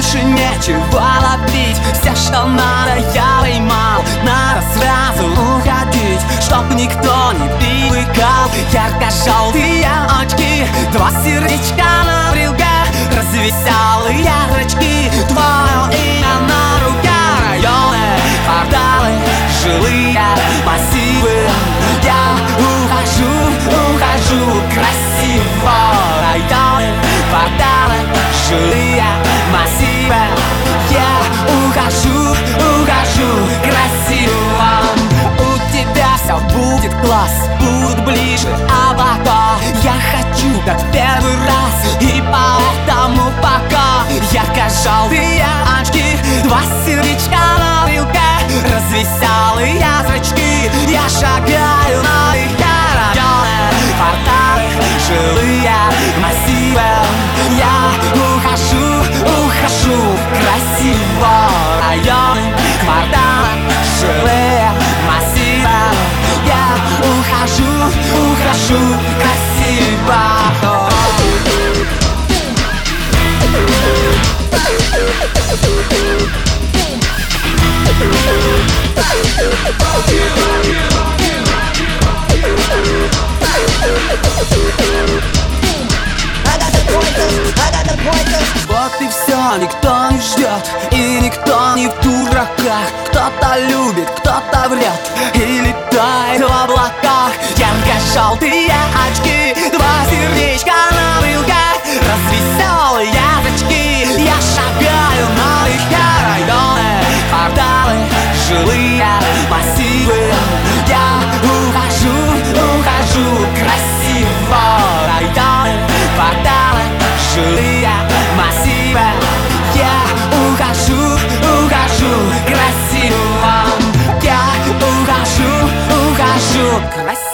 больше нечего ловить. Все, что надо, я поймал Надо сразу уходить Чтоб никто не привыкал. Ярко-желтые очки Два сердечка на брелке Развеселые рачки. Твое имя на руках Районы, кварталы, жилые массивы. Я ухожу, ухожу красиво. Районы, кварталы, жилые массива Я ухожу, ухожу. Красиво. У тебя все будет класс, будут ближе облака Я хочу так первый раз. И поэтому пока ярко-желтые очки. Два сердечка на вилке, развеселые язычки, Я шагаю Shoot. Не ждет И никто не в дураках. Кто-то любит, кто-то врет И летает в облаках. Ярко-желтые очки Два сердечка на брелках. Язычки caresse